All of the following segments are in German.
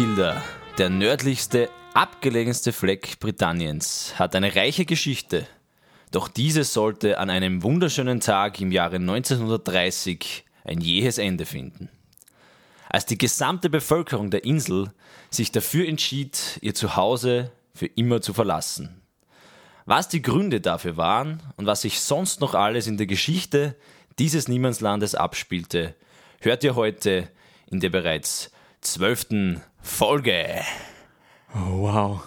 Kilda, der nördlichste, abgelegenste Fleck Britanniens, hat eine reiche Geschichte. Doch diese sollte an einem wunderschönen Tag im Jahre 1930 ein jähes Ende finden. Als die gesamte Bevölkerung der Insel sich dafür entschied, ihr Zuhause für immer zu verlassen. Was die Gründe dafür waren und was sich sonst noch alles in der Geschichte dieses Niemandslandes abspielte, hört ihr heute in der bereits zwölften Folge. Oh, wow.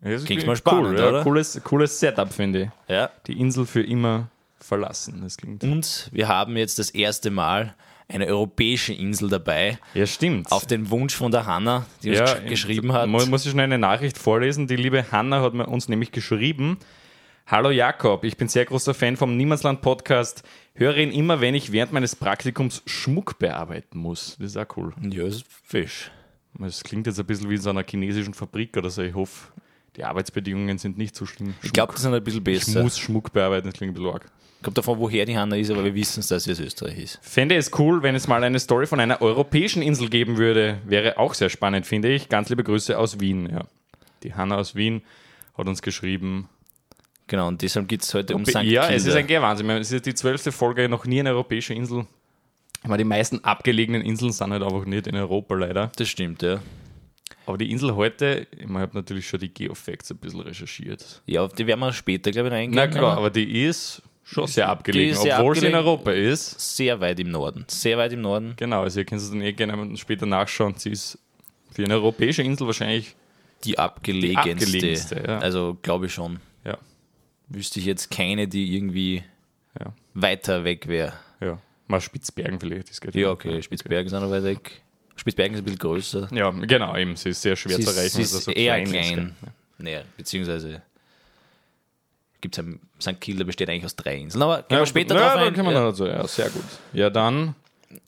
Das Klingt mal spannend, cool, ja. oder? Cooles, cooles Setup, finde ich. Ja. Die Insel für immer verlassen. Das klingt. Und wir haben jetzt das erste Mal eine europäische Insel dabei. Ja, stimmt. Auf den Wunsch von der Hanna, die uns ja, gesch- geschrieben hat. Mu- Muss ich schnell eine Nachricht vorlesen? Die liebe Hanna hat uns nämlich geschrieben. Hallo Jakob, ich bin sehr großer Fan vom Niemandsland Podcast. Höre ihn immer, wenn ich während meines Praktikums Schmuck bearbeiten muss. Das ist auch cool. Ja, ist Fisch. Das klingt jetzt ein bisschen wie in so einer chinesischen Fabrik oder so. Ich hoffe, die Arbeitsbedingungen sind nicht so schlimm. Ich glaube, das sind ein bisschen ich besser. muss Schmuck bearbeiten, das klingt ein bisschen arg. Kommt davon, woher die Hanna ist, aber wir wissen es, dass sie aus Österreich ist. Fände es cool, wenn es mal eine Story von einer europäischen Insel geben würde. Wäre auch sehr spannend, finde ich. Ganz liebe Grüße aus Wien. Ja. Die Hanna aus Wien hat uns geschrieben. Genau, und deshalb geht es heute um St. ja, Kilda. es ist ein Wahnsinn. Es ist die zwölfte Folge, noch nie eine europäische Insel. Aber die meisten abgelegenen Inseln sind halt einfach nicht in Europa leider. das stimmt, ja. Aber die Insel heute, ich habe natürlich schon die Geofacts ein bisschen recherchiert. Ja, auf die werden wir später, glaube ich, reingehen. Na klar, aber die ist schon sehr abgelegen, sehr obwohl sie in abgelegen. Europa ist. Sehr weit im Norden. Sehr weit im Norden. Genau, also ihr könnt es dann eh gerne später nachschauen. Sie ist für eine europäische Insel wahrscheinlich, Die abgelegenste. abgelegenste, ja. Also, glaube ich schon. ja, Wüsste ich jetzt keine, die irgendwie ja, weiter weg wäre. Ja. Mal Spitzbergen vielleicht. Das geht Ja, okay, Spitzbergen sind noch weit weg. Spitzbergen ist ein bisschen größer. Ja, genau, eben. Sie ist sehr schwer Sie zu erreichen. sie weil ist so eher klein. gell. Naja, beziehungsweise gibt's ein, St. Kilda besteht eigentlich aus drei Inseln. Aber gehen Ja, wir später ja, drauf da ein. können wir Ja. dazu. Ja, sehr gut. Ja, dann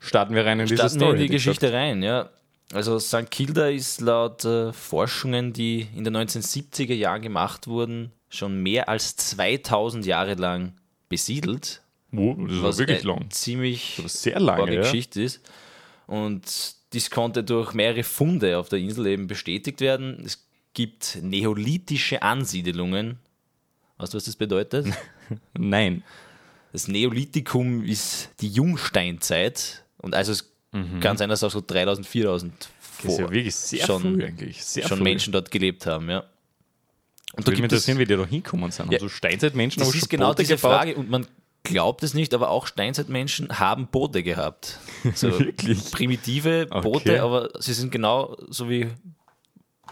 starten wir rein in diese starten wir Story. in die wie gesagt. Geschichte rein, ja. Also St. Kilda ist laut äh, Forschungen, die in den 1970er Jahren gemacht wurden, schon mehr als 2000 Jahre lang besiedelt. Oh, das ist Was wirklich äh, lang. ziemlich sehr lange, ja. Geschichte ist. Und dies konnte durch mehrere Funde auf der Insel eben bestätigt werden. Es gibt neolithische Ansiedelungen. Weißt du, was das bedeutet? Nein. Das Neolithikum ist die Jungsteinzeit. Und also es kann sein, dass auch so 3000, 4000 Mhm. Das ist ja vor wirklich sehr schon- früh eigentlich. Sehr schon früh. Menschen dort gelebt haben. Ja. Und da gibt es, interessieren, wie die da hinkommen sind. Ja. Also Steinzeitmenschen das ist genau diese gebaut. Frage. Und man glaubt es nicht, aber auch Steinzeitmenschen haben Boote gehabt. So Wirklich? primitive Boote, Okay. aber sie sind genau so wie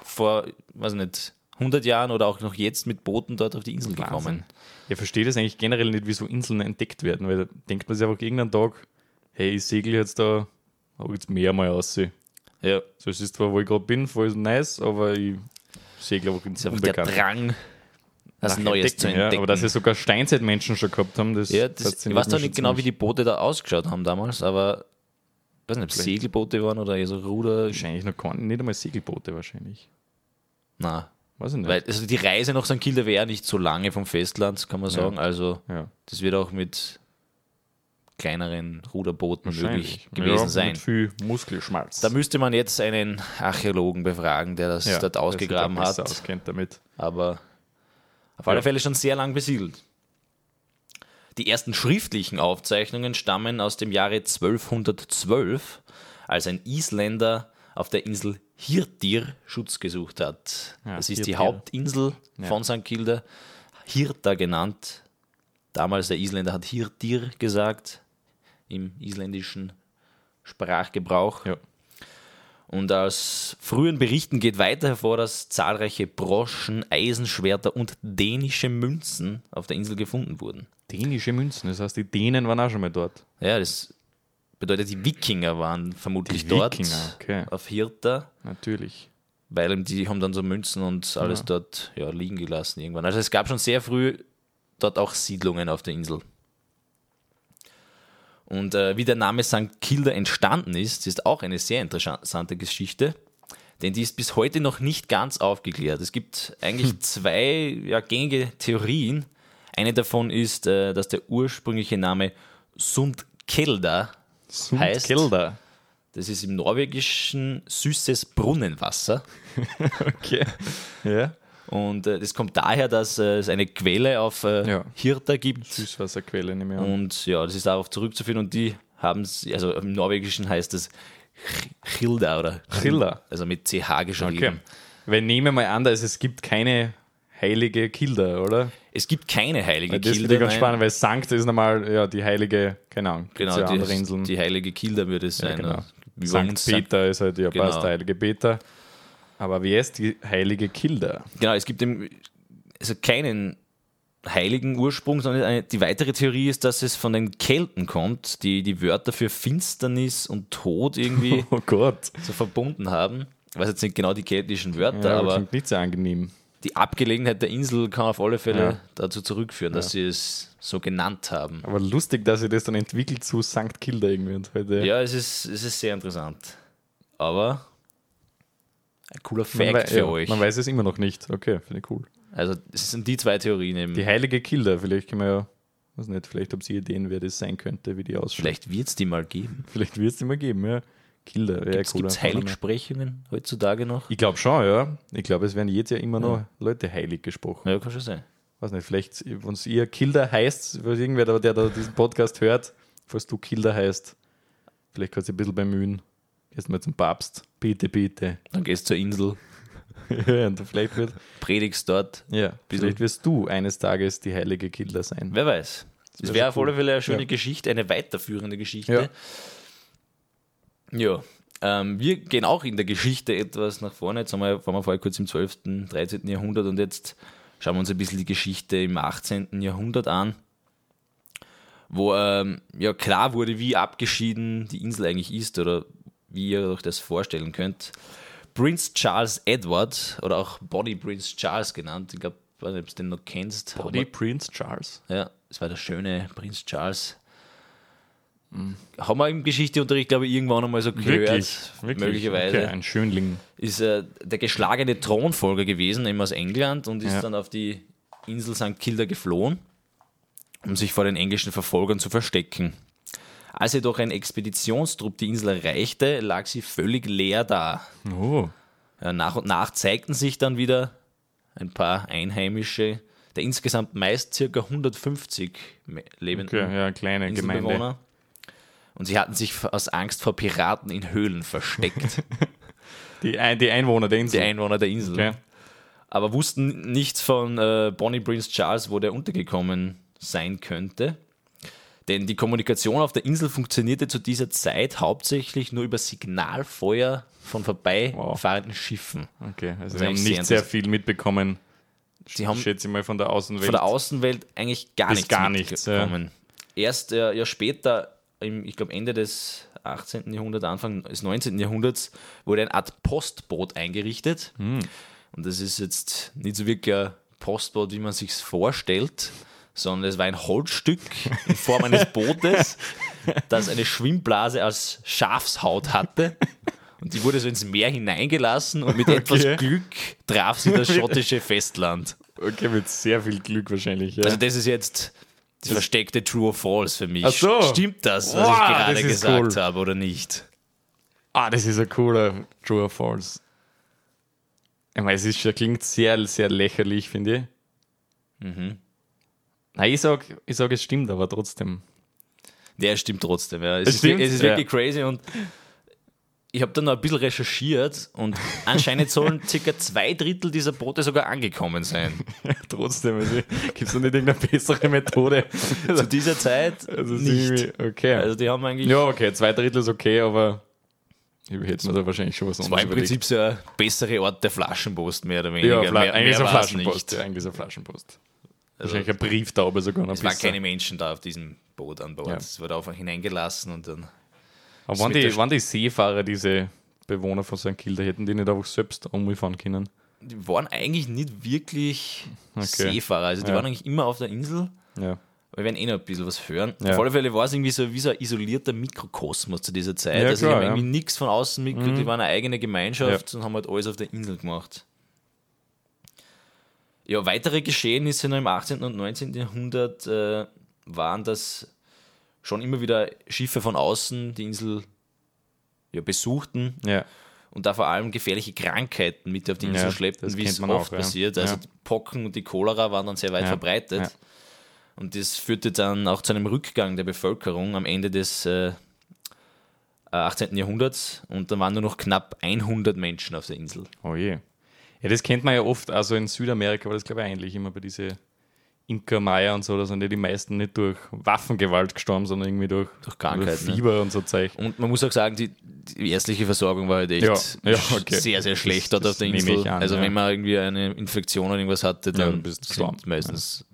vor, weiß nicht, 100 Jahren oder auch noch jetzt mit Booten dort auf die Insel gekommen. Wahnsinn. Ich verstehe das eigentlich generell nicht, wie so Inseln entdeckt werden, weil da denkt man sich einfach irgendeinen Tag, hey, ich segel jetzt da, hab jetzt mehr mal aussehen. Ja, So, es ist zwar, wo ich gerade bin, voll nice, aber ich segle einfach ins einfach der Unbekannte. Drang, was Neues zu Entdecken. Ja, aber dass sie sogar Steinzeitmenschen schon gehabt haben, das, Ja, das, ich weiß mich nicht genau, wie die. Boote da ausgeschaut haben damals, aber ich weiß nicht, ob es. Segelboote waren oder eher so Ruder. Wahrscheinlich noch kein, nicht einmal Segelboote wahrscheinlich. Na, Weiß ich nicht. weil also die Reise nach St. Kilda wäre nicht so lange vom Festland, kann man sagen. Also ja, das wird auch mit kleineren Ruderbooten möglich gewesen ja, sein. Mit viel Muskelschmalz. Da müsste man jetzt einen Archäologen befragen, der das ja, dort der sich ausgegraben hat. Auskennt damit. aber auf alle Ja. Fälle schon sehr lang besiedelt. Die ersten schriftlichen Aufzeichnungen stammen aus dem Jahre 1212, als ein Isländer auf der Insel Hirtir Schutz gesucht hat. Ja, das ist die Hirtir. Hauptinsel von St. Kilda, Hirta genannt. Damals der Isländer hat Hirtir gesagt, im isländischen Sprachgebrauch. Ja. Und aus frühen Berichten geht weiter hervor, dass zahlreiche Broschen, Eisenschwerter und dänische Münzen auf der Insel gefunden wurden. Dänische Münzen, das heißt, die Dänen waren auch schon mal dort. Ja, das bedeutet, die Wikinger waren vermutlich Die dort Wikinger, okay. auf Hirta, Natürlich. weil die haben dann so Münzen und alles dort ja, liegen gelassen irgendwann. Also es gab schon sehr früh dort auch Siedlungen auf der Insel. Und äh, wie der Name St. Kilda entstanden ist, ist auch eine sehr interessante Geschichte, denn die ist bis heute noch nicht ganz aufgeklärt. Es gibt eigentlich zwei ja, gängige Theorien. Eine davon ist, äh, dass der ursprüngliche Name Sund Kelda heißt. Kelda. Das ist im norwegischen süßes Brunnenwasser. Okay. Ja. Und äh, das kommt daher, dass äh, es eine Quelle auf äh, Ja. Hirta gibt. Süßwasserquelle nehme ich an. Und ja, das ist darauf zurückzuführen. Und die haben es, also im Norwegischen heißt es Childa oder Childa. Also mit CH geschrieben. Okay. Weil nehmen wir mal an, dass es gibt keine heilige Kilda, oder? Es gibt keine heilige Weil das Kilda. ich ganz spannend, weil Sankt ist normal ja, die heilige, keine Ahnung, Genau, ja die, Inseln. die heilige Kilda würde es ja, sein. genau. Wie bei Sankt Peter ist halt, ja, Genau. passt, der heilige Peter. Aber wie ist die heilige Kilda? Genau, es gibt im, also keinen heiligen Ursprung, sondern eine, die weitere Theorie ist, dass es von den Kelten kommt, die die Wörter für Finsternis und Tod irgendwie Oh so verbunden haben. Ich weiß jetzt nicht genau die keltischen Wörter, Ja, aber klingt nicht sehr angenehm. die Abgelegenheit der Insel kann auf alle Fälle Ja. dazu zurückführen, dass sie es so genannt haben. Aber lustig, dass sich das dann entwickelt zu Sankt Kilda irgendwie. Und heute. Ja, es ist, es ist sehr interessant. Aber ein cooler man, Fact wei- für ja, euch. man weiß es immer noch nicht. Okay, finde ich cool. Also, es sind die zwei Theorien eben. Die heilige Kilda, vielleicht können wir ja, weiß nicht, vielleicht habt ihr Ideen, wer das sein könnte, wie die ausschaut. Vielleicht wird es die mal geben. Vielleicht wird es die mal geben, ja. Kilda, wäre ja Gibt es. Heiligsprechungen heutzutage noch? Ich glaube schon, ja. Ich glaube, es werden jedes Jahr immer noch Leute heilig gesprochen. Ja, kann schon sein. Weiß nicht, vielleicht, wenn es ihr Kilda heißt, irgendwer, der da diesen Podcast hört, falls du Kilda heißt, vielleicht kannst du dich ein bisschen bemühen. Gehst mal zum Papst. Bitte, bitte. Dann gehst du zur Insel, und vielleicht wird, predigst dort. ja, vielleicht wirst du eines Tages die heilige Kilda sein. Wer weiß. Das wär wäre schon auf alle cool. Fälle eine schöne Ja. Geschichte, eine weiterführende Geschichte. Ja. Ja. Ähm, wir gehen auch in der Geschichte etwas nach vorne. Jetzt haben wir, waren wir vorher kurz im 12., 13. Jahrhundert und jetzt schauen wir uns ein bisschen die Geschichte im 18. Jahrhundert an, wo ähm, ja klar wurde, wie abgeschieden die Insel eigentlich ist oder wie ihr euch das vorstellen könnt. Prince Charles Edward oder auch Body Prince Charles genannt, ich glaube, weiß nicht, ob du den noch kennst. Body aber- Prince Charles. ja, das war der schöne Prinz Charles. Haben wir im Geschichteunterricht, glaube ich, irgendwann einmal so gehört. Möglicherweise. Okay, ein Schönling. Ist äh, der geschlagene Thronfolger gewesen, eben aus England, und ist Ja. dann auf die Insel St. Kilda geflohen, um sich vor den englischen Verfolgern zu verstecken. Als jedoch ein Expeditionstrupp die Insel erreichte, lag sie völlig leer da. Oh. Ja, nach und nach zeigten sich dann wieder ein paar Einheimische, der insgesamt meist circa 150 me- lebenden Okay, ja, kleine Gemeinde. Und sie hatten sich aus Angst vor Piraten in Höhlen versteckt, Die, Ein die Einwohner der Insel. die Einwohner der Insel. okay. Aber wussten nichts von äh, Bonnie Prince Charles, wo der untergekommen sein könnte. Denn die Kommunikation auf der Insel funktionierte zu dieser Zeit hauptsächlich nur über Signalfeuer von vorbeifahrenden Schiffen. okay, also sie ist haben nicht sehr viel mitbekommen. Sie haben schätze ich mal von der Außenwelt. von der Außenwelt eigentlich gar nichts gar nichts, ja. mitbekommen. Erst äh, ja später, im, ich glaube Ende des 18. Jahrhunderts, Anfang des 19. Jahrhunderts, wurde eine Art Postboot eingerichtet. Hm. Und das ist jetzt nicht so wirklich ein Postboot, wie man sich vorstellt, sondern es war ein Holzstück in Form eines Bootes, das eine Schwimmblase als Schafshaut hatte. Und die wurde so ins Meer hineingelassen und mit etwas Okay. Glück traf sie das schottische Festland. okay, mit sehr viel Glück wahrscheinlich. Ja. Also das ist jetzt das versteckte True or False für mich. Ach so. Stimmt das, was Wow, ich gerade gesagt cool. habe oder nicht? ah, das ist ein cooler True or False. Ich meine, es ist klingt sehr, sehr lächerlich, finde ich. Mhm. Nein, ich sag, ich sag, es stimmt, aber trotzdem. Der stimmt trotzdem. Ja. Es, Es ist, stimmt, es ist ja. wirklich crazy und ich habe dann noch ein bisschen recherchiert und anscheinend sollen circa zwei Drittel dieser Boote sogar angekommen sein. trotzdem, also, gibt es da nicht irgendeine bessere Methode? Zu dieser Zeit Also, nicht. okay. Also die haben eigentlich ja, okay, zwei Drittel ist okay, aber ich hätte mir da wahrscheinlich schon was das war im. Prinzip so ein bessere Ort der Flaschenpost, mehr oder weniger. Ja, Fla mehr, eigentlich so mehr war's Flaschenpost. nicht. Ja, eigentlich so Flaschenpost. Wahrscheinlich eine Brieftaube sogar noch. Es waren keine Menschen da auf diesem Boot an Bord. Ja. Es wurde einfach hineingelassen und dann Aber waren die, waren die Seefahrer, diese Bewohner von St. Kilda, hätten die nicht einfach selbst umfahren können? die waren eigentlich nicht wirklich Okay. Seefahrer. Also die Ja. waren eigentlich immer auf der Insel. Ja. Wir werden eh noch ein bisschen was hören. Ja. Auf alle Fälle war es irgendwie so wie so ein isolierter Mikrokosmos zu dieser Zeit. Ja, also klar, die haben. Mhm. irgendwie nichts von außen mitgekriegt, die waren eine eigene Gemeinschaft und haben halt alles auf der Insel gemacht. Ja, weitere Geschehnisse noch im 18. und 19. Jahrhundert äh, waren, dass schon immer wieder Schiffe von außen die Insel ja, besuchten Ja. und da vor allem gefährliche Krankheiten mit auf die Insel Ja, schleppten, wie es oft auch, passiert. Also die Pocken und die Cholera waren dann sehr weit verbreitet. Und das führte dann auch zu einem Rückgang der Bevölkerung am Ende des äh, 18. Jahrhunderts und da waren nur noch knapp 100 Menschen auf der Insel. Oh je. Ja, das kennt man ja oft, also in Südamerika war das, glaube ich, ähnlich immer bei diese Inka Maya und so, da sind ja die meisten nicht durch Waffengewalt gestorben, sondern irgendwie durch, Durch Krankheit, ne? Fieber und so Zeug. Und man muss auch sagen, die, die ärztliche Versorgung war halt echt Ja, ja, okay. sehr, sehr schlecht dort auf der Insel. ich an, also ja. wenn man irgendwie eine Infektion oder irgendwas hatte, dann bist du meistens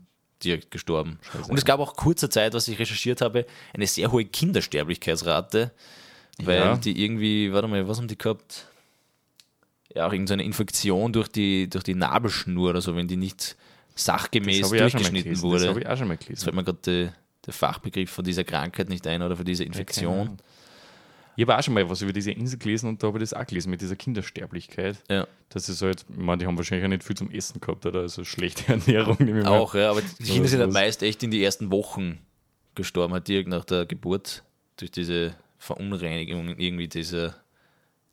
direkt gestorben. Und es gab auch kurzer Zeit, was ich recherchiert habe, eine sehr hohe Kindersterblichkeitsrate, weil die irgendwie, warte mal, was haben die gehabt? Ja, auch irgendeine Infektion durch die, durch die Nabelschnur oder so, wenn die nicht sachgemäß durchgeschnitten gelesen. Das wurde. habe ich auch schon mal Jetzt gelesen. fällt mir gerade der- Fachbegriff von dieser Krankheit nicht ein oder von dieser Infektion. Ich habe auch schon mal was über diese Insel gelesen und da habe ich das auch gelesen mit dieser Kindersterblichkeit. Ja. Das ist halt, ich meine, die haben wahrscheinlich auch nicht viel zum Essen gehabt oder also schlechte Ernährung. nehme ich mal. Auch, ja, aber die Kinder sind halt meist echt in die ersten Wochen gestorben, halt direkt nach der Geburt durch diese Verunreinigung irgendwie dieser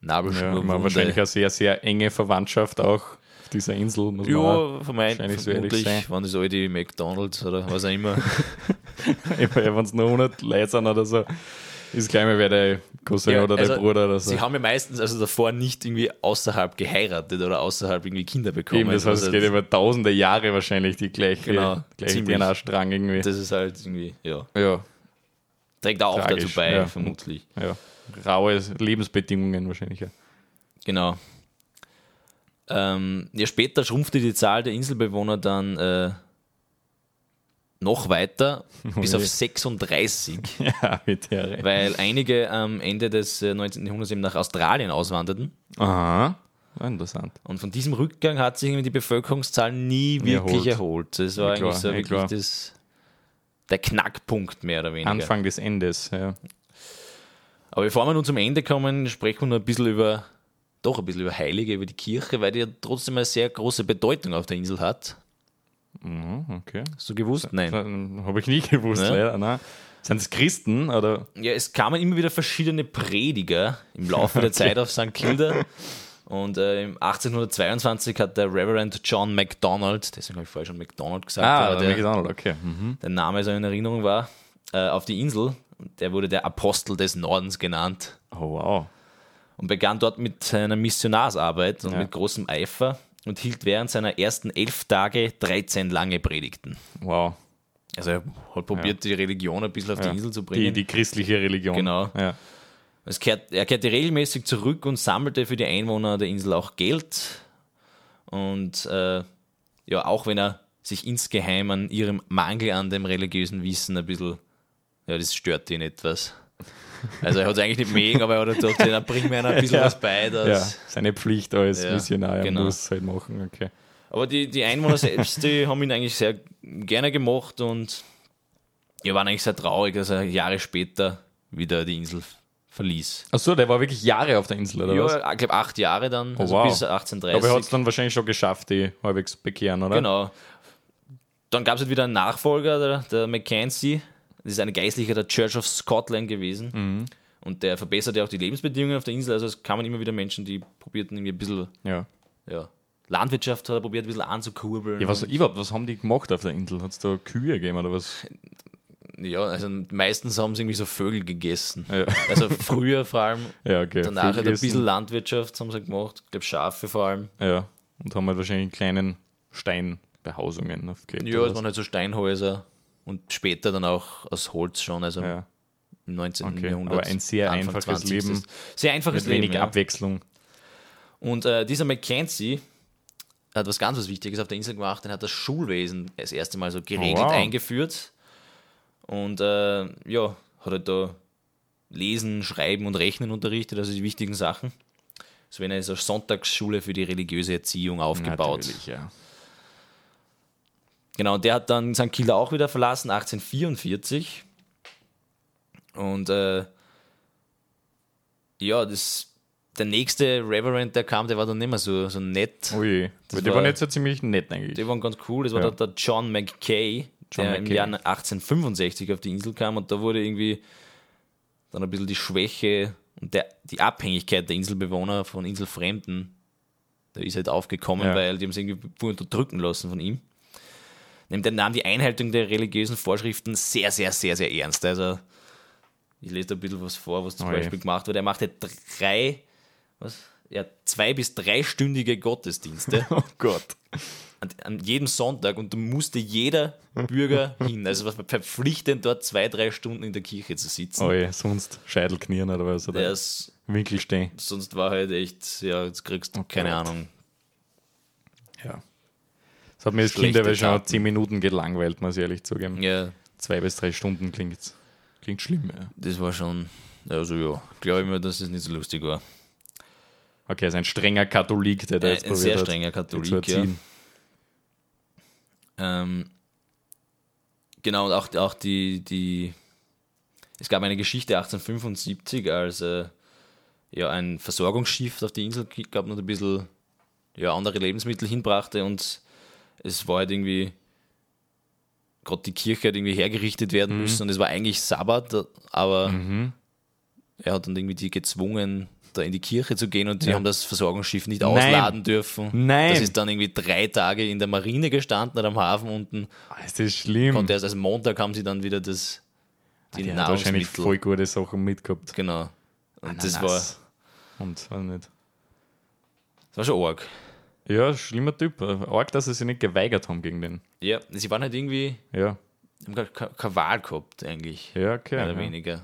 Nabelschnur. man wahrscheinlich eine sehr, sehr enge Verwandtschaft auch auf dieser Insel. Muss ja, vermeint, wahrscheinlich so ehrlich vermutlich sein. waren das alle die McDonalds oder was auch immer. Wenn es nur 100 Leute sind oder so, ist gleich mal wer der Cousin Ja, oder der also, Bruder oder so. Sie haben ja meistens also davor nicht irgendwie außerhalb geheiratet oder außerhalb irgendwie Kinder bekommen. Eben, das heißt, es Also geht über tausende Jahre wahrscheinlich die gleiche, Genau, gleiche. DNA-Strang irgendwie. das ist halt irgendwie, ja, ja, trägt auch Tragisch, dazu bei, ja. vermutlich. ja. Raue Lebensbedingungen wahrscheinlich. Ja. Genau. Ähm, ja, später schrumpfte die Zahl der Inselbewohner dann äh, noch weiter bis auf 36, ja, mit der. weil einige am Ende des äh, 19. Jahrhunderts eben nach Australien auswanderten. Aha, interessant. Und von diesem Rückgang hat sich die Bevölkerungszahl nie wirklich erholt. Das war Ja, klar, eigentlich so ja, wirklich das, der Knackpunkt mehr oder weniger. Anfang des Endes. Ja. Aber bevor wir nun zum Ende kommen, sprechen wir noch ein bisschen über, doch ein bisschen über Heilige, über die Kirche, weil die ja trotzdem eine sehr große Bedeutung auf der Insel hat. Mhm, okay. Hast du gewusst? Nein. Habe ich nie gewusst, Ja. leider. Nein. Sind es Christen oder? Ja, es kamen immer wieder verschiedene Prediger im Laufe der Zeit auf St. Kilda. Und äh, im 1822 hat der Reverend John MacDonald, deswegen habe ich vorher schon MacDonald gesagt, Ah, der, McDonald, okay. Mhm. der Name so in Erinnerung war, äh, auf die Insel. Der wurde der Apostel des Nordens genannt Oh, wow. und begann dort mit seiner Missionarsarbeit und Ja. mit großem Eifer und hielt während seiner ersten elf Tage 13 lange Predigten. Wow. Also er hat probiert, die Religion ein bisschen auf Ja. die Insel zu Die, bringen. die christliche Religion. Genau. Ja. Kehrt, er kehrte regelmäßig zurück und sammelte für die Einwohner der Insel auch Geld. Und äh, ja, auch wenn er sich insgeheim an ihrem Mangel an dem religiösen Wissen ein bisschen, ja, das stört ihn etwas. Also er hat es eigentlich nicht mögen, aber er hat gedacht, ja, bring mir einer ein bisschen Ja. was bei. Dass, ja, seine Pflicht als Ja, Missionar er genau. muss halt machen. Okay. Aber die, die Einwohner selbst, die haben ihn eigentlich sehr gerne gemacht und ja, waren eigentlich sehr traurig, dass er Jahre später wieder die Insel verließ. Achso, der war wirklich Jahre auf der Insel, oder was? Ja, ich glaube acht Jahre dann, also wow. bis Aber er 1830. hat es dann wahrscheinlich schon geschafft, die halbwegs bekehren, oder? Genau. Dann gab es halt wieder einen Nachfolger, der, der Mackenzie. Das ist ein Geistlicher der Church of Scotland gewesen. Mhm. Und der verbesserte auch die Lebensbedingungen auf der Insel. Also es kamen immer wieder Menschen, die probierten irgendwie ein bisschen, Ja. ja, Landwirtschaft hat er probiert, ein bisschen anzukurbeln. Ja, was, überhaupt, was haben die gemacht auf der Insel? Hat es da Kühe gegeben oder was? Ja, also meistens haben sie irgendwie so Vögel gegessen. Ja, Also früher vor allem, ja okay. danach ein Vögel essen. bisschen Landwirtschaft haben sie gemacht. Ich glaube Schafe vor allem. Ja, und haben halt wahrscheinlich kleinen Steinbehausungen aufgelegt. Ja, oder es waren halt so Steinhäuser und später dann auch aus Holz schon, also ja. im 19. Okay, Jahrhundert. aber ein sehr Anfang einfaches 20. Leben. Sehr einfaches Mit wenig Leben. Ja. Abwechslung. Und äh, dieser Mackenzie hat was ganz was Wichtiges auf der Insel gemacht, er hat das Schulwesen das erste Mal so geregelt wow. eingeführt. Und äh, ja, hat halt da Lesen, Schreiben und Rechnen unterrichtet, also die wichtigen Sachen. So eine so Sonntagsschule für die religiöse Erziehung aufgebaut. Natürlich, ja. Genau, und der hat dann St. Kilda auch wieder verlassen, 1844. Und äh, ja, das, der nächste Reverend, der kam, der war dann nicht mehr so, so nett. Ui, Das die war- waren jetzt so ziemlich nett eigentlich. Die waren ganz cool. Das war Ja. der, der John McKay, John der im Mackay. Jahr 1865 auf die Insel kam und da wurde irgendwie dann ein bisschen die Schwäche Und der, die Abhängigkeit der Inselbewohner von Inselfremden, da ist halt aufgekommen, Ja. weil die haben sich irgendwie unterdrücken lassen von ihm. Nämlich der nahm die Einhaltung der religiösen Vorschriften sehr, sehr, sehr, sehr ernst. Also, ich lese da ein bisschen was vor, was zum Oh. Beispiel gemacht wurde. Er machte drei, was? Ja, zwei- bis dreistündige Gottesdienste Oh Gott. an, an jedem Sonntag und da musste jeder Bürger hin. Also was verpflichtend dort zwei, drei Stunden in der Kirche zu sitzen. Oh je, sonst Scheitelknieren oder was? Oder Der ist, Winkel stehen. sonst war halt echt, ja, jetzt kriegst du keine Gott. Ahnung. Das hat mir als Kind aber schon zehn Minuten gelangweilt, muss ich ehrlich zugeben. Ja, Zwei bis drei Stunden klingt, klingt schlimm. Ja. das war schon, also ja, glaube ich mir, dass es nicht so lustig war. Okay, also ein strenger Katholik, der da Ein, jetzt ein probiert sehr hat, strenger Katholik, ja. Ähm, genau, und auch, auch die, die, es gab eine Geschichte 1875, als äh, ja, ein Versorgungsschiff auf die Insel gab und ein bisschen ja, andere Lebensmittel hinbrachte und es war halt irgendwie, gerade die Kirche hat irgendwie hergerichtet werden Mhm. müssen und es war eigentlich Sabbat, aber er hat dann irgendwie die gezwungen, da in die Kirche zu gehen und die Ja. haben das Versorgungsschiff nicht Nein. ausladen dürfen. Nein. Das ist dann irgendwie drei Tage in der Marine gestanden am Hafen unten. Ah, ist das schlimm? Und erst als Montag haben sie dann wieder das, die die hat wahrscheinlich Nahrungsmittel. voll gute Sachen mitgehabt. Genau. Und das war, Ananas. Und, weiß nicht. das war schon arg. Ja, schlimmer Typ. Arg, dass sie sich nicht geweigert haben gegen den. Ja, sie waren halt irgendwie, Ja, haben gar ke- keine Wahl gehabt eigentlich. ja, okay. Mehr oder ja. weniger.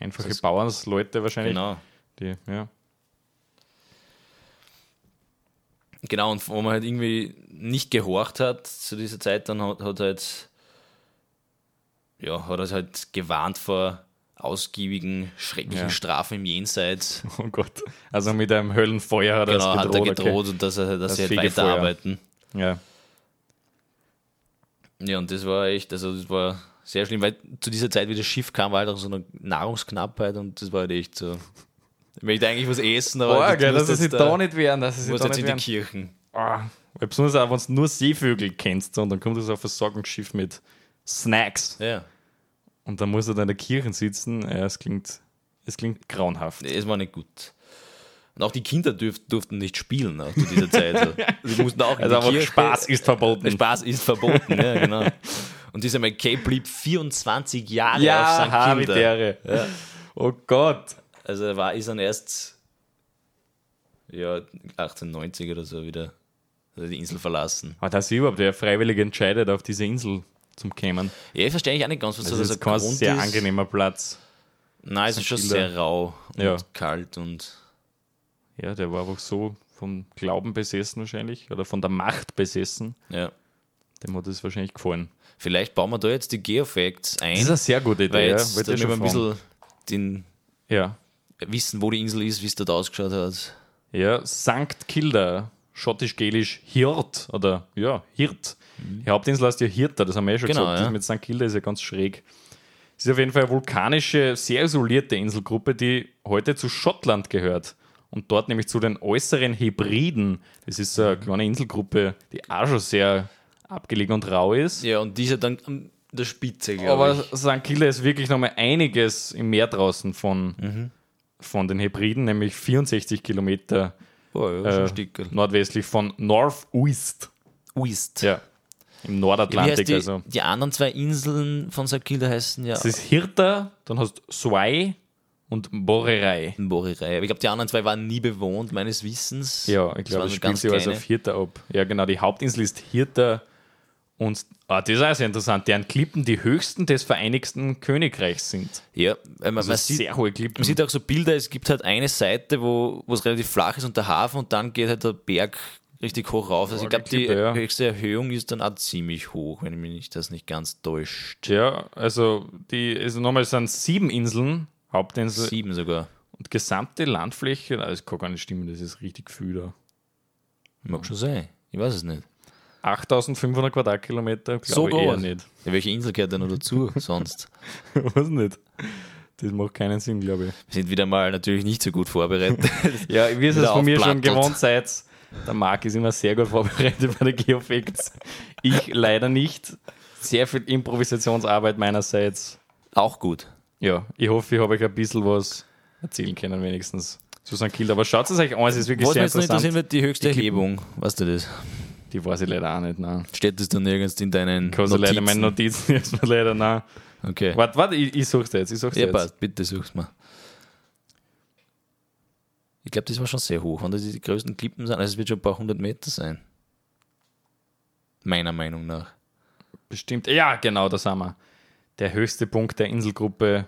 Einfache Das- Bauernsleute wahrscheinlich. Genau. Die, ja. Genau, und wo man halt irgendwie nicht gehorcht hat zu dieser Zeit, dann hat, hat halt, ja, hat er halt gewarnt vor ausgiebigen, schrecklichen Ja. Strafen im Jenseits. Oh Gott. Also mit einem Höllenfeuer hat er Genau, es hat er gedroht. gedroht und dass, er, dass Das sie halt weiterarbeiten. Okay. Ja. Ja, und das war echt, also das war sehr schlimm, weil zu dieser Zeit, wie das Schiff kam, war halt auch so eine Nahrungsknappheit und das war halt echt so. Ich möchte eigentlich was essen, aber Oh, musst dass sie sich da nicht wehren, dass sie da jetzt nicht in wehren. die Kirchen. Weil besonders auch, wenn du nur Seevögel kennst und dann kommt das auf ein Versorgungsschiff mit Snacks Ja, und dann muss er da in der Kirche sitzen. Ja, es klingt, es klingt grauenhaft. es war nicht gut. Und auch die Kinder dürf, durften nicht spielen auch zu dieser Zeit. Also, sie mussten auch in Also die Kirche. Spaß ist verboten. Spaß ist verboten, ja, genau. Und dieser McKay blieb 24 Jahre Ja, auf St. Kilda. Habitäre. Oh Gott. Also er war, ist dann erst ja, 1890 oder so wieder er die Insel verlassen. Aber dass sie überhaupt der freiwillig entscheidet, auf diese Insel zu kommen. Ja, ich verstehe ich auch nicht ganz, was Das so ist der kein Grund sehr ist. angenehmer Platz. Nein, es ist schon sehr rau und Ja. kalt und Ja, der war einfach so vom Glauben besessen wahrscheinlich oder von der Macht besessen. ja. Dem hat es wahrscheinlich gefallen. Vielleicht bauen wir da jetzt die Geofacts ein, Das ist eine sehr gute Idee. weil ja. jetzt ich damit wir ein schon bisschen den, ja. wissen, wo die Insel ist, wie es dort ausgeschaut hat. Ja, St. Kilda, schottisch-gälisch Hirt oder ja, Hirt. Die Hauptinsel heißt ja Hirta, das haben wir ja schon Genau, gesagt. ja. Das mit St. Kilda ist ja ganz schräg. Es ist auf jeden Fall eine vulkanische, sehr isolierte Inselgruppe, die heute zu Schottland gehört. Und dort nämlich zu den äußeren Hebriden. Das ist eine kleine Inselgruppe, die auch schon sehr abgelegen und rau ist. Ja, und dieser dann an der Spitze, glaube Aber ich. St. Kilda ist wirklich nochmal einiges im Meer draußen von, Mhm. von den Hebriden, nämlich 64 Kilometer Boah, ja, äh, nordwestlich von North-Uist. Uist. Ja, im Nordatlantik. die, also. die anderen zwei Inseln von St. Kilda heißen ja Das ist Hirta, dann hast du Swai und Borerei. Borerei. Aber ich glaube, die anderen zwei waren nie bewohnt, meines Wissens. Ja, ich Das glaube, das so spielt sich kleine. auf Hirta ab. Ja, genau, die Hauptinsel ist Hirta und ah, das ist auch sehr interessant, deren Klippen die höchsten des Vereinigten Königreichs sind. Ja, weil man, Also man, sieht, sehr hohe Klippen. man sieht auch so Bilder, es gibt halt eine Seite, wo es relativ flach ist und der Hafen und dann geht halt der Berg richtig hoch rauf. Also ich glaube, die ja. höchste Erhöhung ist dann auch ziemlich hoch, wenn mich das nicht ganz täuscht. Ja, also die, also nochmal es sind sieben Inseln, Hauptinsel Sieben sogar. und gesamte Landfläche, das kann gar nicht stimmen, das ist richtig viel da. Mag schon sein. Ich weiß es nicht. 8500 Quadratkilometer, glaube So ich eher nicht. Ja, welche Insel gehört denn noch dazu sonst? Was nicht? Das macht keinen Sinn, glaube ich. Wir sind wieder mal natürlich nicht so gut vorbereitet. Ja, wie ihr es von mir schon gewohnt seid, der Marc ist immer sehr gut vorbereitet bei den Geofacts. Ich leider nicht. Sehr viel Improvisationsarbeit meinerseits. Auch gut. Ja, ich hoffe, ich habe euch ein bisschen was erzählen können, wenigstens. Zu St. Kilda. Aber schaut es euch an, es ist wirklich Was sehr mich jetzt noch interessant. interessieren wird, die höchste. Erhebung. Weißt du das? Die weiß ich leider auch nicht. Nein. Steht das da nirgends in deinen Ich kann leider Notizen? meine Notizen jetzt mal leider nein. Okay. Warte, warte, ich, ich such's jetzt. Ich such's Ja, jetzt. passt. Bitte such's mal. Ich glaube, das war schon sehr hoch. Wenn das die größten Klippen sind, also es wird schon ein paar hundert Meter sein. Meiner Meinung nach. Bestimmt. Ja, genau, da sind wir. Der höchste Punkt der Inselgruppe,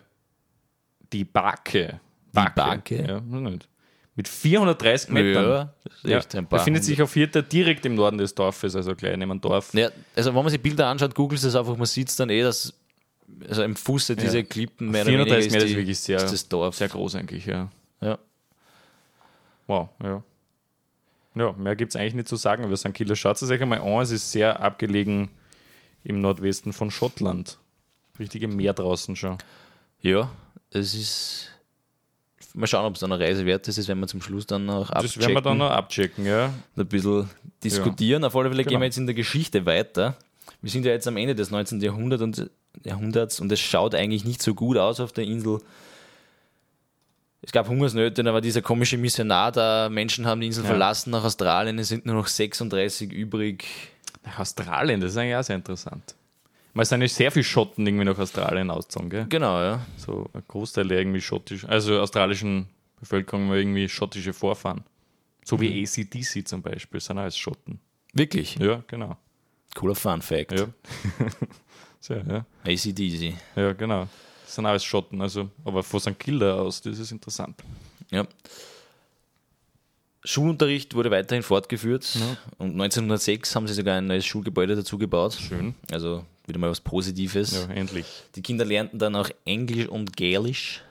die Bake. Bake? Ja, noch nicht. Mit 430 Metern. Ja, ist Ja, echt ein paar befindet sich auf Vierter direkt im Norden des Dorfes, also gleich neben dem Dorf. Ja, also wenn man sich Bilder anschaut, googelt es einfach, man sieht es dann eh, dass also im Fuße diese Klippen mehr oder weniger 430 ist, Meter die, ist wirklich sehr, ist das Dorf. sehr groß eigentlich, ja. Ja. Wow, ja. Ja, mehr gibt es eigentlich nicht zu sagen über St. Kilda. Schaut es euch einmal an, es ist sehr abgelegen im Nordwesten von Schottland. Richtige Meer draußen schon. ja, es ist. Mal schauen, ob es dann eine Reise wert ist, das werden wir zum Schluss dann noch Das abchecken. werden wir dann noch abchecken, ja. ein bisschen diskutieren. Auf alle Fälle gehen Genau. wir jetzt in der Geschichte weiter. Wir sind ja jetzt am Ende des 19. Jahrhundert und, Jahrhunderts und es schaut eigentlich nicht so gut aus auf der Insel. Es gab Hungersnöte, da war dieser komische Missionar da, Menschen haben die Insel Ja. verlassen nach Australien, es sind nur noch 36 übrig. Nach Australien, das ist eigentlich auch sehr interessant. Weil es sind ja sehr viele Schotten irgendwie nach Australien ausgezogen, gell? Genau, ja. So ein Großteil der irgendwie schottisch, also australischen Bevölkerung war irgendwie schottische Vorfahren. So Mhm. wie ACDC zum Beispiel, sind alles Schotten. Wirklich. Ja, genau. Cooler Fun Fact. Ja. so, ja. ACDC. ja, genau. Das sind alles Schotten, also, aber von St. Kilda aus, das ist interessant. Ja. Schulunterricht wurde weiterhin fortgeführt und 1906 haben sie sogar ein neues Schulgebäude dazu gebaut. Schön. Also wieder mal was Positives. Ja, endlich. Die Kinder lernten dann auch Englisch und Gälisch.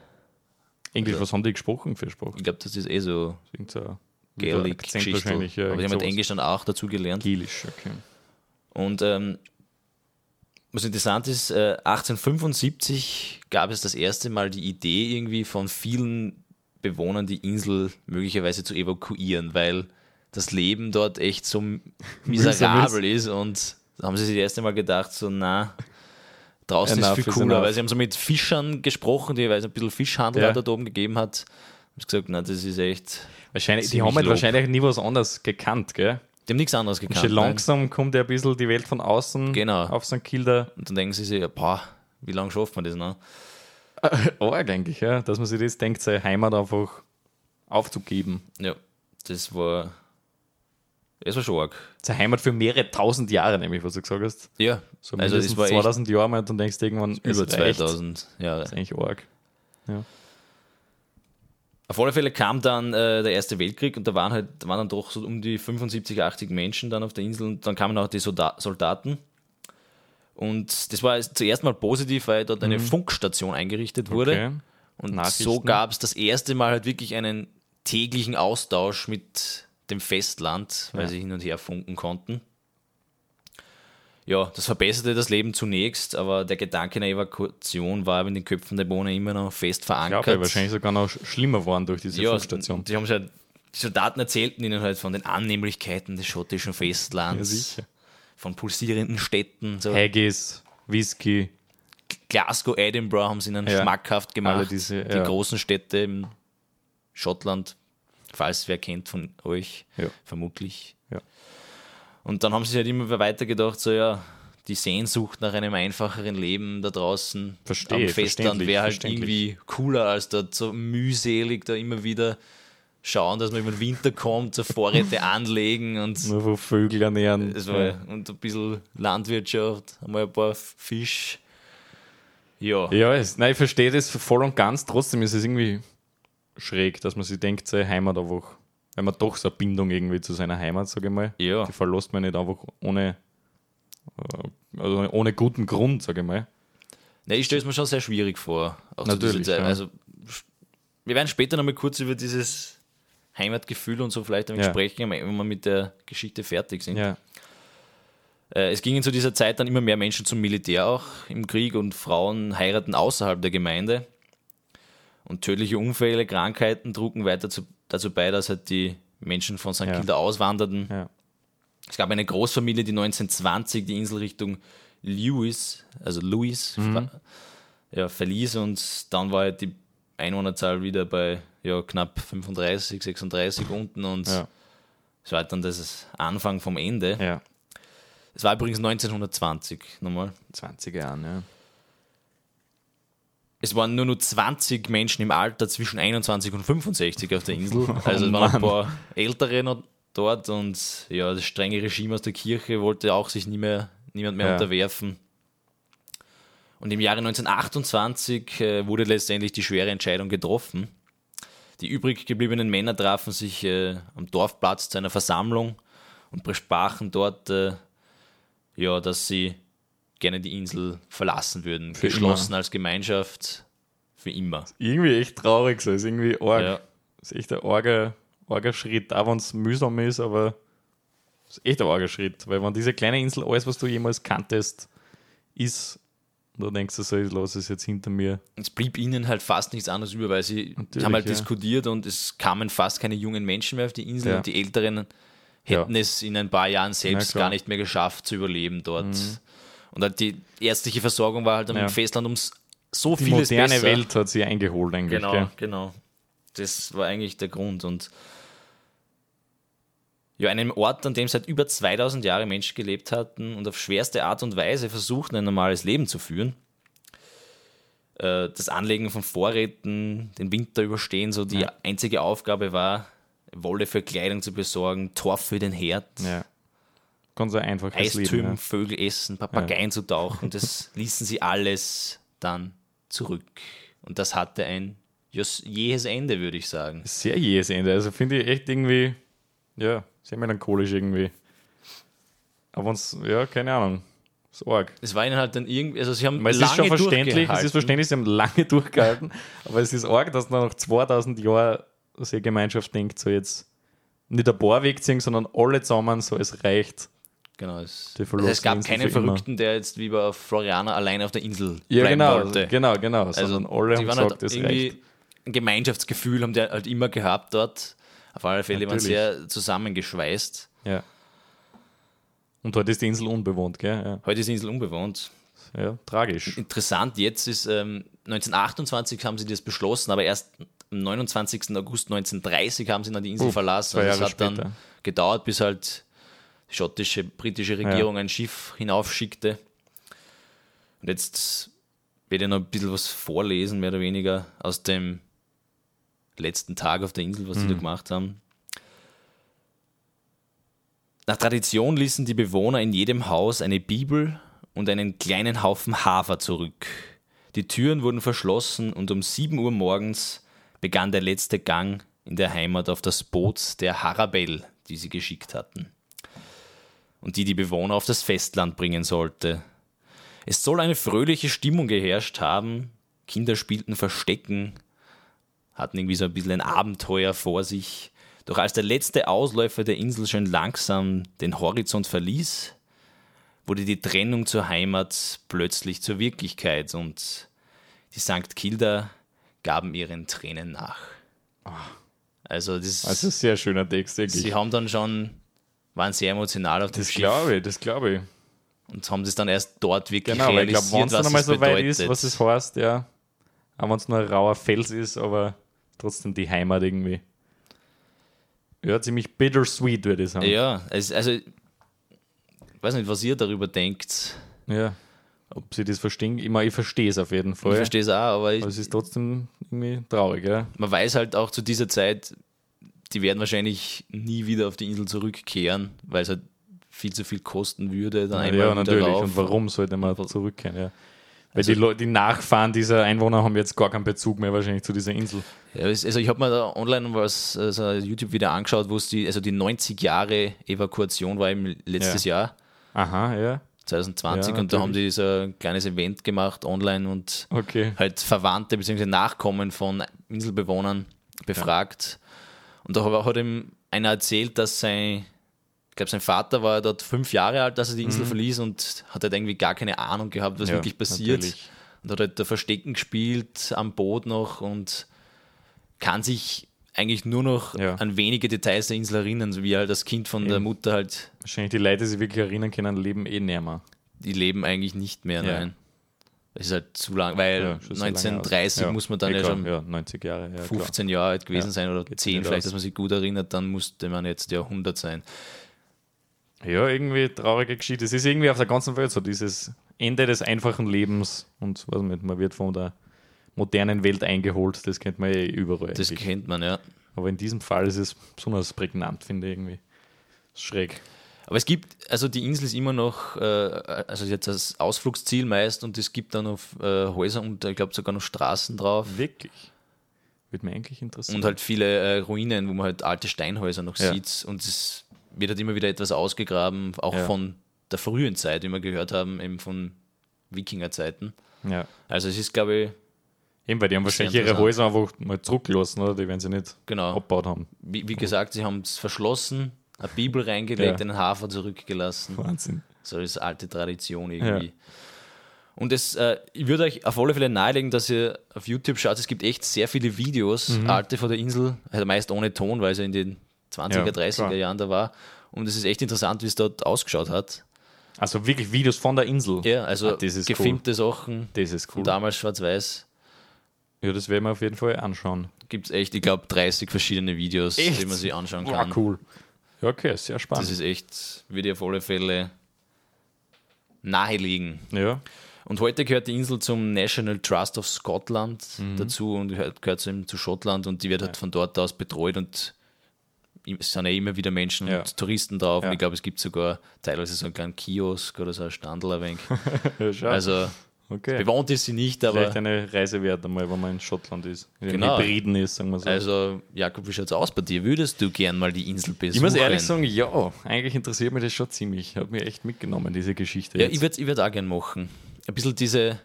Englisch, was haben die gesprochen für Sprache? Ich glaube, das ist eh so Irgend so ein Gaelic Akzent Geschichte. wahrscheinlich. Ja, Aber sie haben halt. Englisch dann auch dazu gelernt. Gälisch, okay. Und ähm, was interessant ist, äh, 1875 gab es das erste Mal die Idee irgendwie von vielen Bewohnern, die Insel möglicherweise zu evakuieren, weil das Leben dort echt so miserabel ist und da haben sie sich das erste Mal gedacht, so na, draußen Enough ist viel cooler, enough. weil sie haben so mit Fischern gesprochen, die weil es ein bisschen Fischhandel Ja. dort oben gegeben hat. Haben sie gesagt, na, das ist echt, Wahrscheinlich, die haben halt wahrscheinlich nie was anderes gekannt, gell? die haben nichts anderes gekannt. Schon nein. langsam kommt ja ein bisschen die Welt von außen Genau. auf St. Kilda. Und dann denken sie sich, boah, wie lange schafft man das noch? Arg eigentlich, ja, dass man sich das denkt, seine Heimat einfach aufzugeben. Ja, das war. Es war schon arg. Seine Heimat für mehrere tausend Jahre, nämlich, was du gesagt hast. Ja, So also es war echt 2000 Jahre mal und dann denkst du irgendwann, über reicht. 2000 Jahre. Das ist eigentlich arg. Auf alle Fälle kam dann äh, der Erste Weltkrieg und da waren halt waren dann doch so um die 75, 80 Menschen dann auf der Insel und dann kamen auch die Solda Soldaten. Und das war zuerst mal positiv, weil dort eine Funkstation eingerichtet wurde. Mhm. Okay. Und so gab es das erste Mal halt wirklich einen täglichen Austausch mit dem Festland, weil Ja. sie hin und her funken konnten. Ja, das verbesserte das Leben zunächst, aber der Gedanke einer Evakuation war in den Köpfen der Bewohner immer noch fest verankert. glaube, wahrscheinlich sogar noch sch- schlimmer waren durch diese ja, Funkstation. die haben halt, die Soldaten erzählten ihnen halt von den Annehmlichkeiten des schottischen Ja, Festlands, sicher. Von pulsierenden Städten. So. Haggis, Whisky, Glasgow, Edinburgh haben sie ihnen Ja, schmackhaft gemacht. alle diese, die ja. großen Städte im Schottland, falls wer kennt von euch, Ja. vermutlich. Ja. Und dann haben sie sich halt immer weiter gedacht, so ja, die Sehnsucht nach einem einfacheren Leben da draußen Verstehe, am Festland wäre halt irgendwie cooler, als dort so mühselig da immer wieder schauen, dass man über den Winter kommt, so Vorräte anlegen und nur von Vögel ernähren. es war, und ein bisschen Landwirtschaft, einmal ein paar Fisch. Ja. Ja, es, nein, ich verstehe das voll und ganz. Trotzdem ist es irgendwie schräg, dass man sich denkt, seine Heimat einfach, wenn man doch so eine Bindung irgendwie zu seiner Heimat, sage ich mal, Ja. die verlässt man nicht einfach ohne, äh, also ohne guten Grund, sage ich mal. Ne, ich stelle es mir schon sehr schwierig vor. Natürlich, ja. Also, wir werden später noch mal kurz über dieses Heimatgefühl und so vielleicht damit Ja. sprechen, wenn wir mit der Geschichte fertig sind. Ja, Äh, es gingen zu dieser Zeit dann immer mehr Menschen zum Militär auch im Krieg und Frauen heiraten außerhalb der Gemeinde. Und tödliche Unfälle, Krankheiten trugen weiter zu, dazu bei, dass halt die Menschen von St. Ja. Kilda auswanderten. ja. Es gab eine Großfamilie, die 1920 die Insel Richtung Lewis, also Louis, Mhm. ver- ja, verließ und dann war halt die Einwohnerzahl wieder bei ja, knapp 35, 36 unten und Ja. es war halt dann das Anfang vom Ende. Ja. Es war übrigens 1920 nochmal. 20er Jahren, ja. Es waren nur noch 20 Menschen im Alter zwischen 21 und 65 auf der Insel. Oh Also es waren ein paar Ältere noch dort und ja, das strenge Regime aus der Kirche wollte auch sich nie mehr, niemand mehr Ja. unterwerfen. Und im Jahre 1928 äh, wurde letztendlich die schwere Entscheidung getroffen. Die übrig gebliebenen Männer trafen sich äh, am Dorfplatz zu einer Versammlung und besprachen dort, äh, ja, dass sie gerne die Insel verlassen würden. Für geschlossen als Gemeinschaft für immer. Irgendwie echt traurig so. Ist irgendwie arg. Ja. Ist echt ein arger, arger Schritt. Auch wenn es mühsam ist, aber ist echt ein arger Schritt. Weil wenn diese kleine Insel alles, was du jemals kanntest, ist, da denkst du so, ich lasse es jetzt hinter mir. Es blieb ihnen halt fast nichts anderes über, weil sie Natürlich, haben halt ja. diskutiert und es kamen fast keine jungen Menschen mehr auf die Insel Ja. und die Älteren hätten Ja. es in ein paar Jahren selbst. Mhm. gar nicht mehr geschafft zu überleben dort. Und halt die ärztliche Versorgung war halt am. Festland ums so Die vieles moderne besser. Welt hat sie eingeholt eigentlich. Genau, Gell? genau. Das war eigentlich der Grund. Und ja, einem Ort, an dem seit über 2000 Jahren Menschen gelebt hatten und auf schwerste Art und Weise versuchten, ein normales Leben zu führen. Äh, Das Anlegen von Vorräten, den Winter überstehen, so die Ja. einzige Aufgabe war, Wolle für Kleidung zu besorgen, Torf für den Herd, Ja. Ganz ein einfaches Eistümen, Leben. Vögel essen, Papageien zu tauchen. Das ließen sie alles dann zurück. Und das hatte ein jähes Ende, würde ich sagen. Ja. Sehr jähes Ende. Also finde ich echt irgendwie, ja, sehr melancholisch irgendwie. Aber wenn's, ja, keine Ahnung. Ist arg. Es war ihnen halt dann irgendwie, also sie haben es lange ist schon verständlich, es ist verständlich, sie haben lange durchgehalten, aber es ist arg, dass nach 2000 Jahren so eine Gemeinschaft denkt, so jetzt nicht ein paar wegziehen, sondern alle zusammen, so es reicht. Genau, es, also es gab keinen immer. Verrückten, der jetzt wie bei Floriana allein auf der Insel Ja, bleiben genau, wollte. genau, genau. Also sondern alle die haben gesagt, halt das irgendwie reicht. ein Gemeinschaftsgefühl haben die halt immer gehabt dort. Auf alle Fälle waren sehr zusammengeschweißt. Ja. Und heute ist die Insel unbewohnt, gell? Heute ist die Insel unbewohnt. Ja, ja tragisch. Interessant jetzt ist, ähm, 1928 haben sie das beschlossen, aber erst am 29. August 1930 haben sie dann die Insel Uff, verlassen. zwei Also es Jahre hat dann später. gedauert, bis halt die schottische, britische Regierung ein Schiff hinaufschickte. Und jetzt werde ich noch ein bisschen was vorlesen, mehr oder weniger, aus dem letzten Tag auf der Insel, was sie Mhm. da gemacht haben. Nach Tradition ließen die Bewohner in jedem Haus eine Bibel und einen kleinen Haufen Hafer zurück. Die Türen wurden verschlossen und um 7 Uhr morgens begann der letzte Gang in der Heimat auf das Boot der Harabell, die sie geschickt hatten und die die Bewohner auf das Festland bringen sollte. Es soll eine fröhliche Stimmung geherrscht haben. Kinder spielten Verstecken, hatten irgendwie so ein bisschen ein Abenteuer vor sich. Doch als der letzte Ausläufer der Insel schon langsam den Horizont verließ, wurde die Trennung zur Heimat plötzlich zur Wirklichkeit und die St. Kilda gaben ihren Tränen nach. Also, das, Also ein sehr schöner Text, wirklich. sie haben dann schon, waren sehr emotional auf dem das glaube ich, das glaube ich. und haben das dann erst dort wirklich Genau, weil ich glaube, wenn realisiert, es dann was es so bedeutet. weit ist, was es heißt, ja, auch wenn es nur ein rauer Fels ist, aber trotzdem die Heimat irgendwie. Ja, ziemlich bittersweet, würde ich sagen. ja, es, also, ich weiß nicht, was ihr darüber denkt. Ja. Ob sie das verstehen, ich, meine, ich verstehe es auf jeden Fall. Ich verstehe es auch, aber ich, Aber es ist trotzdem irgendwie traurig, ja. man weiß halt auch zu dieser Zeit, die werden wahrscheinlich nie wieder auf die Insel zurückkehren, weil es halt viel zu viel kosten würde. Dann einmal ja, natürlich. rauf. Und warum sollte man zurückkehren, ja. Weil die, Leute, die Nachfahren dieser Einwohner haben jetzt gar keinen Bezug mehr wahrscheinlich zu dieser Insel. Ja, also ich habe mir da online was, also YouTube wieder angeschaut, wo es die, also die 90 Jahre Evakuation war im letztes Jahr, Aha, ja. 2020, Ja, und da haben die so ein kleines Event gemacht online und Okay. halt Verwandte bzw. Nachkommen von Inselbewohnern befragt. Und da hat- ihm einer erzählt, dass sein, glaube, sein Vater war dort fünf Jahre alt, als er die Insel verließ und hat halt irgendwie gar keine Ahnung gehabt, was Mhm. Ja, wirklich passiert. natürlich. Und hat halt da Verstecken gespielt am Boot noch und kann sich eigentlich nur noch Ja. an wenige Details der Insel erinnern, so wie halt das Kind von der Eben. Mutter halt, Wahrscheinlich die Leute, die sich wirklich erinnern können, leben eh näher. die leben eigentlich nicht mehr. Ja. Nein. Das ist halt zu lang, weil Ja, schon sehr lange aus. 1930 Ja, muss man dann ja klar, schon Ja, 90 Jahre. Ja, klar. 15 Jahre alt gewesen sein oder geht 10 nicht vielleicht, dass man sich gut erinnert, dann musste man jetzt ja 100 sein. Ja, irgendwie traurige Geschichte. Es ist irgendwie auf der ganzen Welt so, dieses Ende des einfachen Lebens und weiß nicht, man wird von der modernen Welt eingeholt. Das kennt man eh überall. Das eigentlich. kennt man, ja. Aber in diesem Fall ist es besonders prägnant, finde ich irgendwie. Ist schräg. Aber es gibt, also die Insel ist immer noch, äh, also jetzt als Ausflugsziel meist und es gibt da noch äh, Häuser und ich glaube sogar noch Straßen drauf Wirklich. Würde mich eigentlich interessieren. und halt viele äh, Ruinen, wo man halt alte Steinhäuser noch Ja. sieht und es wird halt immer wieder etwas ausgegraben, auch Ja. von der frühen Zeit, wie wir gehört haben, eben von Wikingerzeiten. ja. Also es ist, glaube ich, Eben, weil die haben wahrscheinlich ihre. Häuser einfach mal zurückgelassen, oder? Die werden sie nicht genau, abgebaut haben. wie, wie gesagt, sie haben es verschlossen, eine Bibel reingelegt, Ja. einen Hafer zurückgelassen. Wahnsinn. So ist alte Tradition irgendwie. Und es, äh, ich würde euch auf alle Fälle nahelegen, dass ihr auf YouTube schaut. Es gibt echt sehr viele Videos, Mhm. alte von der Insel, also meist ohne Ton, weil ja in den 20er, Ja, 30er klar. Jahren da war. Und es ist echt interessant, wie es dort ausgeschaut hat. Also wirklich Videos von der Insel. Ja, also Ah, das ist gefilmte Sachen, Das ist cool. damals schwarz-weiß. Ja, das werden wir auf jeden Fall anschauen. Gibt es echt, ich glaube, 30 verschiedene Videos, Echt? die man sich anschauen kann. cool. Ja, okay, sehr spannend. Das ist echt, würde ich auf alle Fälle nahelegen. ja, Und heute gehört die Insel zum National Trust of Scotland Mhm. dazu und gehört, gehört zu, zu Schottland und die wird halt von dort aus betreut und es sind ja immer wieder Menschen Ja. und Touristen drauf Ja. und ich glaube, es gibt sogar teilweise so einen kleinen Kiosk oder so ein Standel ein wenig. Also okay. bewohnt ist sie nicht, Vielleicht aber eine Reise wert einmal, wenn man in Schottland ist. Genau. Hybriden ist, sagen wir so. also Jakob, wie schaut's aus bei dir? Würdest du gern mal die Insel besuchen? ich muss ehrlich sagen, ja, eigentlich interessiert mich das schon ziemlich. Hat mich echt mitgenommen, diese Geschichte. Ja, jetzt. ich würde ich würd auch gern machen. Ein bisschen diese,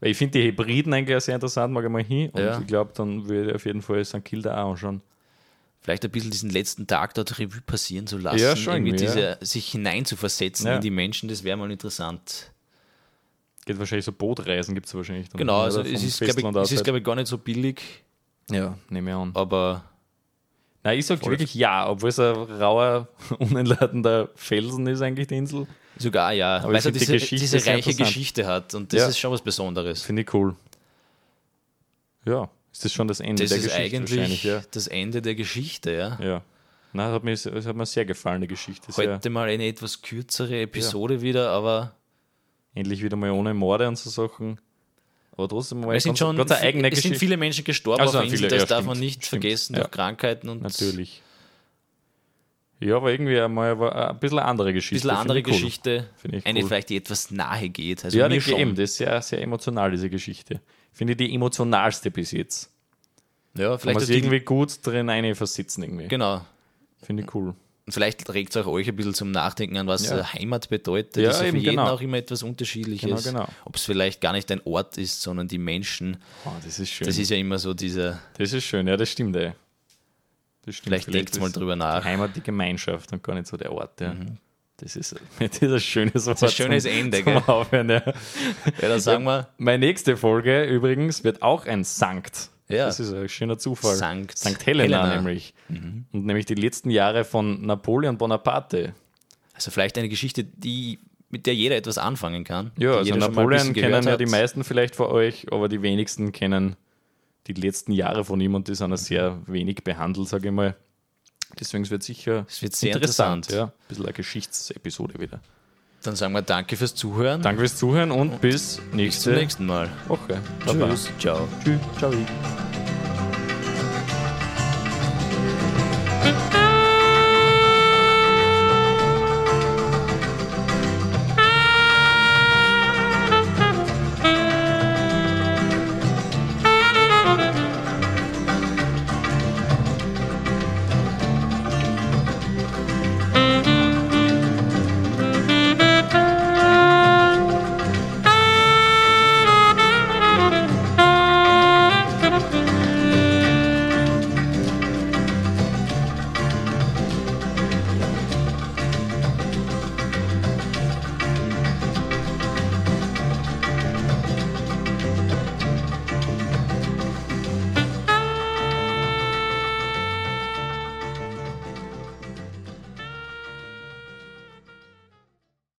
Weil ich finde die Hybriden eigentlich sehr interessant, mag ich mal hin. Und Ja. ich glaube, dann würde ich auf jeden Fall St. Kilda auch anschauen. Vielleicht ein bisschen diesen letzten Tag dort Revue passieren zu lassen. Ja, schon irgendwie irgendwie, diese, sich hineinzuversetzen Ja. in die Menschen, das wäre mal interessant. Geht wahrscheinlich so Bootreisen, gibt es wahrscheinlich. Dann, Genau, also es ist, glaube Festland ich, aus es ist, halt. glaube ich, gar nicht so billig, Ja, nehme ich an. aber Nein, ich sage wirklich ja, obwohl es ein rauer, unentladener Felsen ist, eigentlich die Insel. sogar ja, Aber weil es ja find die diese, diese reiche. Geschichte hat und das Ja. ist schon was Besonderes. Finde ich cool. Ja, ist das schon das Ende Das der ist Geschichte eigentlich wahrscheinlich, ja. das Ende der Geschichte, ja. Ja. Nein, hat mir, es hat mir sehr gefallen, die Geschichte. Heute mal eine etwas kürzere Episode wieder, aber endlich wieder mal ohne Morde und so Sachen. Aber trotzdem mal es sind ganz, schon eine eigene es sind Geschichte. viele Menschen gestorben Also auf Insel, viele, das ja, darf man stimmt, nicht stimmt. vergessen Ja. durch Krankheiten und Natürlich. Ja, aber irgendwie einmal ein bisschen eine andere ein Geschichte. bisschen eine andere cool. Geschichte, ich eine cool. vielleicht, die etwas nahe geht. Also Ja, mir schon. eben, das ist sehr, sehr emotional, diese Geschichte. Finde ich die emotionalste bis jetzt. Ja, vielleicht die, irgendwie gut drin eine versitzen irgendwie. genau. Finde ich cool. Und vielleicht regt es auch euch ein bisschen zum Nachdenken an, was Ja. äh, Heimat bedeutet. Ja, das ist ja für jeden genau. auch immer etwas Unterschiedliches. Genau, genau. Ob es vielleicht gar nicht ein Ort ist, sondern die Menschen. Oh, das ist schön. Das ist ja immer so dieser, Das ist schön, ja, das stimmt, ey. Das stimmt. vielleicht denkt mal ist drüber nach. die Heimat, die Gemeinschaft und gar nicht so der Ort, ja. Das ist, das ist ein schönes Wort. ein schönes zum, Ende, zum gell? Aufhören, ja. Ja, dann sagen wir Meine nächste Folge übrigens wird auch ein Sankt. Ja. Das ist ein schöner Zufall. Sankt Sankt Helena, Helena. nämlich. Und nämlich die letzten Jahre von Napoleon Bonaparte. Also vielleicht eine Geschichte, die, mit der jeder etwas anfangen kann. Ja, also Napoleon kennen ja die meisten vielleicht von euch, aber die wenigsten kennen die letzten Jahre von ihm und die sind ja sehr wenig behandelt, sage ich mal. Deswegen wird sicher Es wird sehr interessant. Ja, ein bisschen eine Geschichtsepisode wieder. Dann sagen wir danke fürs Zuhören. Danke fürs Zuhören und bis Bis zum nächste nächsten Mal. Baba. Tschüss. Ciao. Tschüss. Ciao.